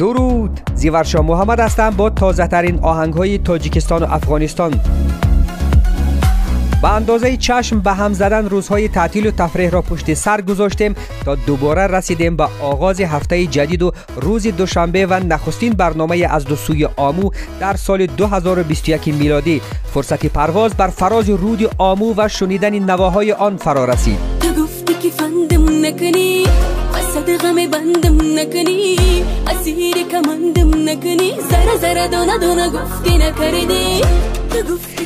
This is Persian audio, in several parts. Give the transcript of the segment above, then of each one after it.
درود زیورشا محمد هستم با تازه ترین آهنگ های تاجیکستان و افغانستان. به اندازه چشم به هم زدن روزهای تعطیل و تفریح را پشت سر گذاشتیم تا دوباره رسیدیم به آغاز هفته جدید و روز دوشنبه و نخستین برنامه از دو سوی آمو در سال 2021 میلادی. فرصتی پرواز بر فراز رود آمو و شنیدن نواهای آن فرا رسید. صد غم بندم نکنی اسیر کمندم نکنی زره زره دونه دونه گفتی نکردی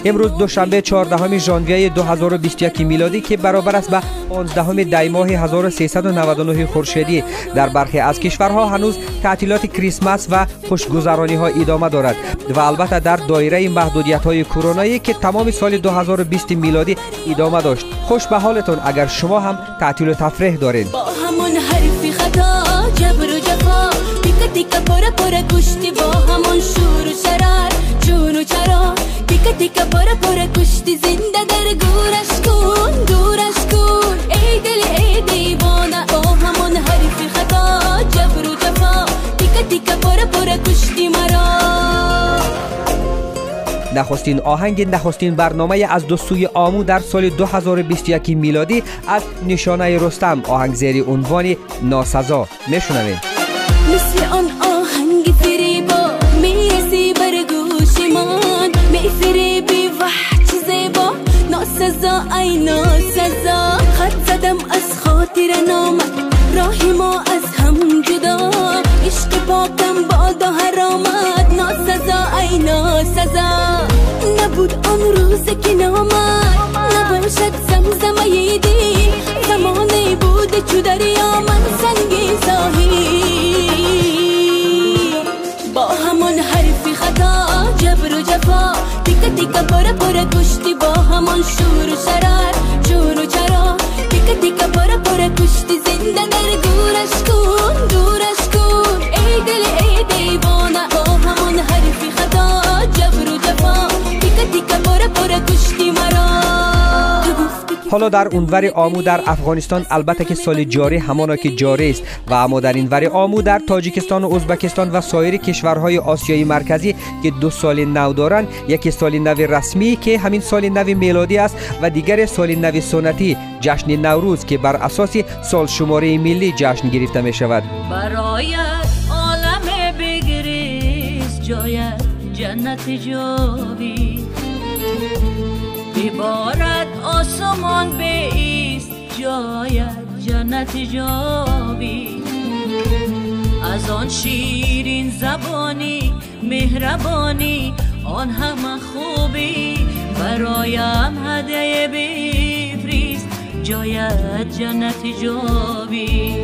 امروز دوشنبه 14 ژانویه 2021 میلادی که برابر است به 15 دی ماه 1399 خورشیدی. در برخی از کشورها هنوز تعطیلات کریسمس و خوشگذرانی ها ادامه دارد و البته در دایره محدودیت های کرونایی که تمام سال 2020 میلادی ادامه داشت. خوش به حالتون اگر شما هم تعطیل و تفریح دارید با همون حرفی خطا جبر و جفا. تیکا تیکا پره پره کشتی با همون شور و شرار جون و چرا. تیکا تیکا پره پره کشتی زنده در گورش کن دورش کن. ای دل ای دیوانه با همون حرفی خطا جبر و جفا. تیکا تیکا پره پره کشتی نخستین آهنگ نخستین برنامه از دو سوی آمو در سال 2021 میلادی از نشانه رستم. آهنگ زیری عنوان ناسزا. میشنویم مثل آن آهنگ فریبا می‌رسی بر گوشمان میفریبی وحچ زیبا. ناسزا ای ناسزا. خط زدم از خاطر نام راهی ما از هم جدا. عشق پاکم بادا حرامت ناسزا ای ناسزا. آن روز که نامد نباشد زمزمه دی زمانی بود چو دریا من سنگی ساهی. با همون حرفی خطا جبر و جفا تیکا تیکا پره پره کشتی با همون شور و شرار. حالا در اونور آمو در افغانستان البته که سال جاری همانا که جاری است. و اما در این ور آمو در تاجیکستان و ازبکستان و سایر کشورهای آسیای مرکزی که دو سال نو دارند یکی سال نو رسمی که همین سال نو میلادی است و دیگر سال نو سنتی جشن نوروز که بر اساس سال شماره ملی جشن گرفته می شود برای عالم بگریز جای جنت جاوی ببارد آسمان به ایست جاید جنت جاوی از آن شیرین زبانی مهربانی آن همه خوبی. برایم هدیه بفریست جاید جنت جاوی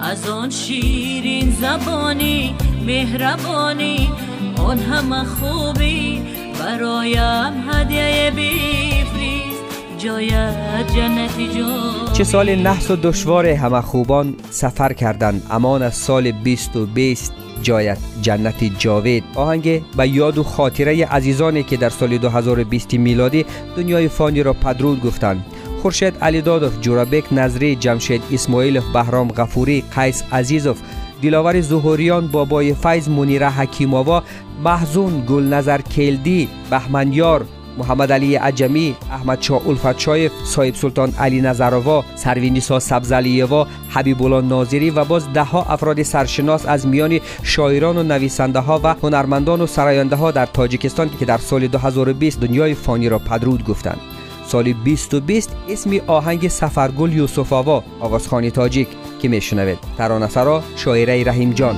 از آن شیرین زبانی مهربانی آن همه خوبی. برایم هدیه بیفریز جایت جنتی جو چه سال نحس و دشوار همه خوبان سفر کردند. امان از سال 2020 جایت جنت جاوید. آهنگ به یاد و خاطره عزیزانی که در سال 2020 میلادی دنیای فانی را پدرود گفتند. خورشید علی دادوف جورابک نظری جمشید اسماعیل بهرام غفوری قیس عزیزوف دلاور زهوریان بابای فیض منیره حکیماوا محزون گل نظر کلدی بهمنیار محمد علی عجمی احمد شاه الفتشایف صاحب سلطان علی نظروا سروینیسا سبزلیوا حبیب الله ناظری و باز ده ها افراد سرشناس از میان شاعران و نویسنده ها و هنرمندان و سراینده ها در تاجیکستان که در سال 2020 دنیای فانی را پدرود گفتند. سال 2020 اسمی آهنگ سفرگل یوسف آوا آوازخانی تاجیک. که میشنوید. ترانه سرا شاعره رحیم جان.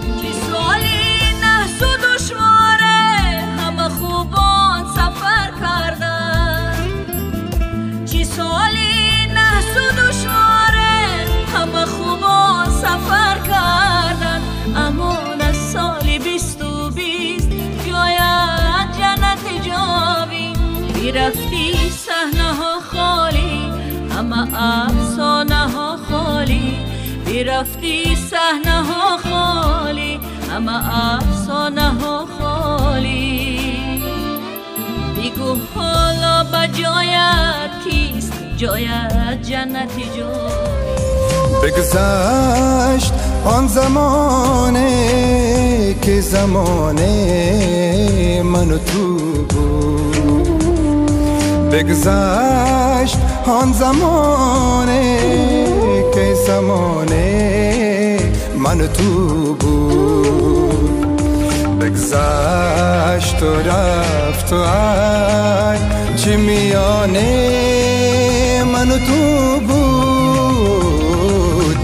رفتی صحنه ها خالی همه افسانه ها خالی. رفتی صحنه ها خالی همه افسانه ها خالی. بگو حالا به جایت کیست؟ جایت جنتی جای بگذشت آن زمان که زمانه منو تو بود. بگذشت آن زمانه که زمانه منو تو بود. بگذشت و رفت و چی میانه منو تو بود.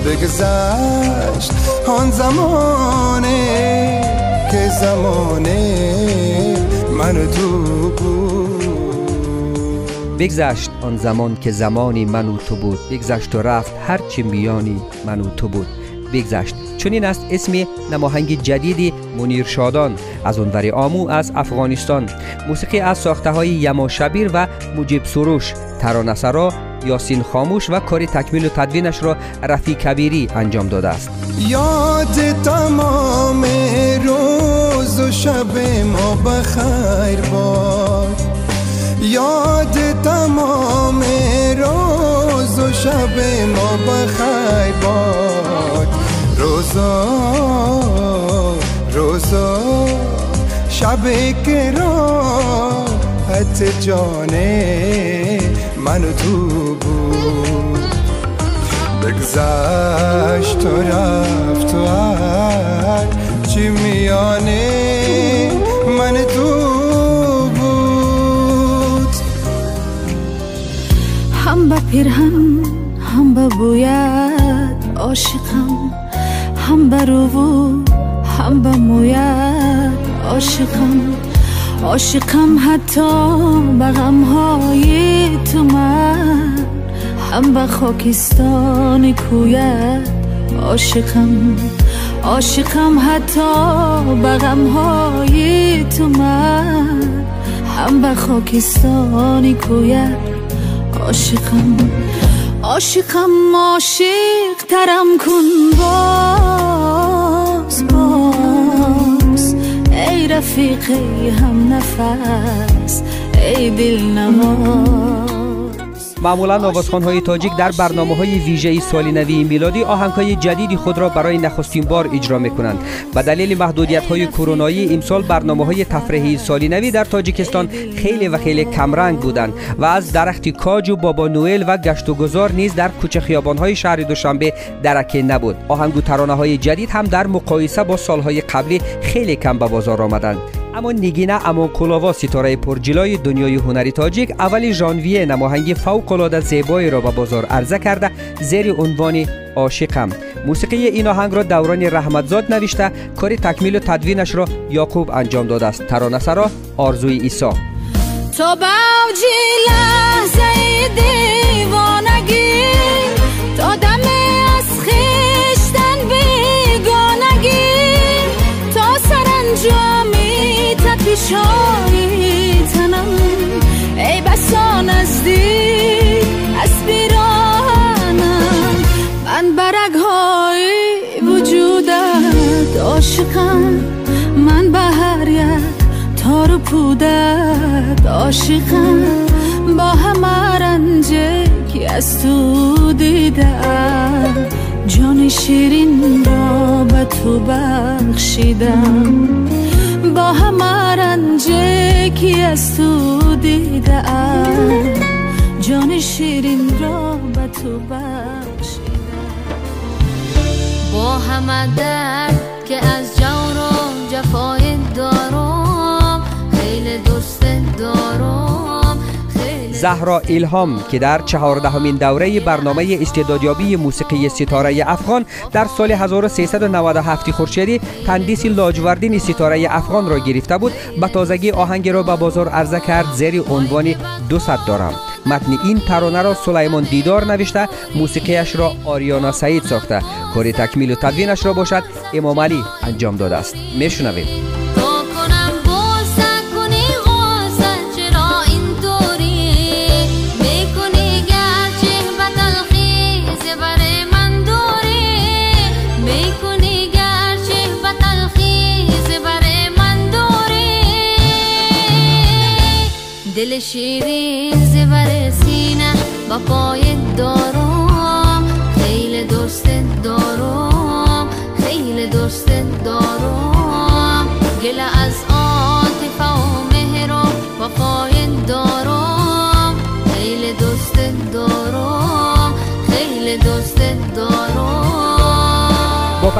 بگذشت آن زمانه که زمانه منو تو بود. بگذشت آن زمان که زمانی منو تو بود. بگذشت و رفت هرچی میانی منو تو بود. بگذشت. چنین است اسم نماهنگ جدیدی منیر شادان. از اونوری آمو از افغانستان. موسیقی از ساخته های یما شبیر و مجیب سروش. ترانسرا یاسین خاموش و کاری تکمیل و تدوینش را رفی کبیری انجام داده است. یاد تمام روز و شب ما بخیر باد. یاد تمام روز و شب ما بخیر باد روزا روزا شب که راحت جانه منو تو بود. بگذشت و رفت و هر چی میانه هم به پیرهن هم به بویت عاشقم. هم به رو هم به مویت عاشقم. عاشقم حتی به غمهای تو من. هم به خاکستان کویت عاشقم. عاشقم حتی به غمهای تو من. هم به خاکستان کویت عاشقم. عاشقم عاشق ترم کن باز باز. ای رفیقی هم نفس ای دل نواز معمولا آوازخوان های تاجیک در برنامه های ویژه سال نوی میلادی آهنگ های جدیدی خود را برای نخستین بار اجرا می کنند و دلیل محدودیت های کرونایی امسال برنامه های تفریحی سالی نوی در تاجیکستان خیلی و خیلی کمرنگ بودند و از درخت کاج و بابا نوئل و گشت و گذار نیز در کوچه خیابان های شهر دوشنبه درکه نبود. آهنگ و ترانه های جدید هم در مقایسه با سالهای قبلی خیلی کم به بازار آمدند. اما نیگینا اما کلاوا ستاره پرجلای دنیای هنری تاجیک اول ژانویه نماهنگ فوق العاده زیبایی را به بازار عرضه کرده زیر عنوان عاشقم موسیقی این آهنگ را دوران رحمتزاد نوشته کاری تکمیل و تدوینش را یاکوب انجام داده است ترانه سرا آرزوی عیسی تپیشایی تنم. ای بسا نزدیک از پیرانم. من برگ های وجودت عاشقم. من به هر یک تار پودت عاشقم. با همه رنجه که از تو دیدم. جان شیرین را به تو بخشیدم. با همه رنجه که از تو دیدم. جان شیرین را به تو بخشیدم. با همه درد که از جور زهرا ایلهام که در چهاردهمین دوره برنامه استعدادیابی موسیقی ستاره افغان در سال 1397 خورشیدی تندیس لاجوردین ستاره افغان را گرفته بود. به تازگی آهنگ را به بازار عرضه کرد زیر عنوان دوست دارم. متن این ترانه را سلیمان دیدار نوشته موسیقیش را آریانا سعید ساخته. کار تکمیل و تدوینش را باشد امام علی انجام داده است. میشنوید دل شیرین زبر سینه با پای دارم. خیلی دوست دارم.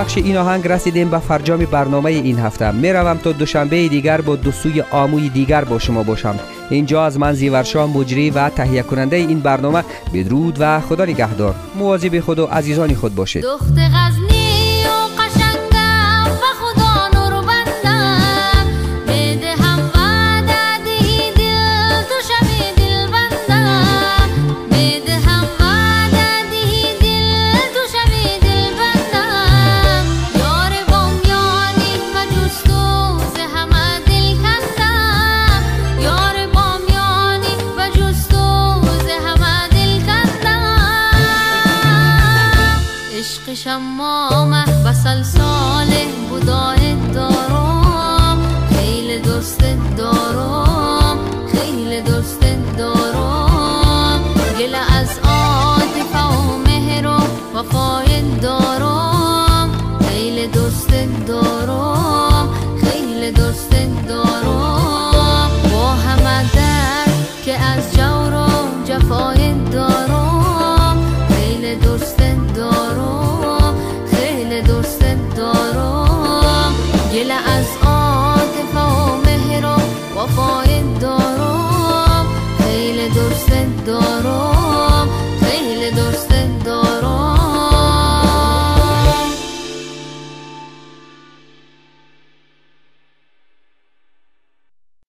با پخش این آهنگ رسیدیم به فرجام برنامه این هفته. می‌روم تا دوشنبه دیگر با دو سوی آموی دیگر با شما باشم. اینجا از من زیورشا مجری و تهیه کننده این برنامه. بدرود و خدا نگهدار. مواظب خود و عزیزان خود باشید. دخت غزنی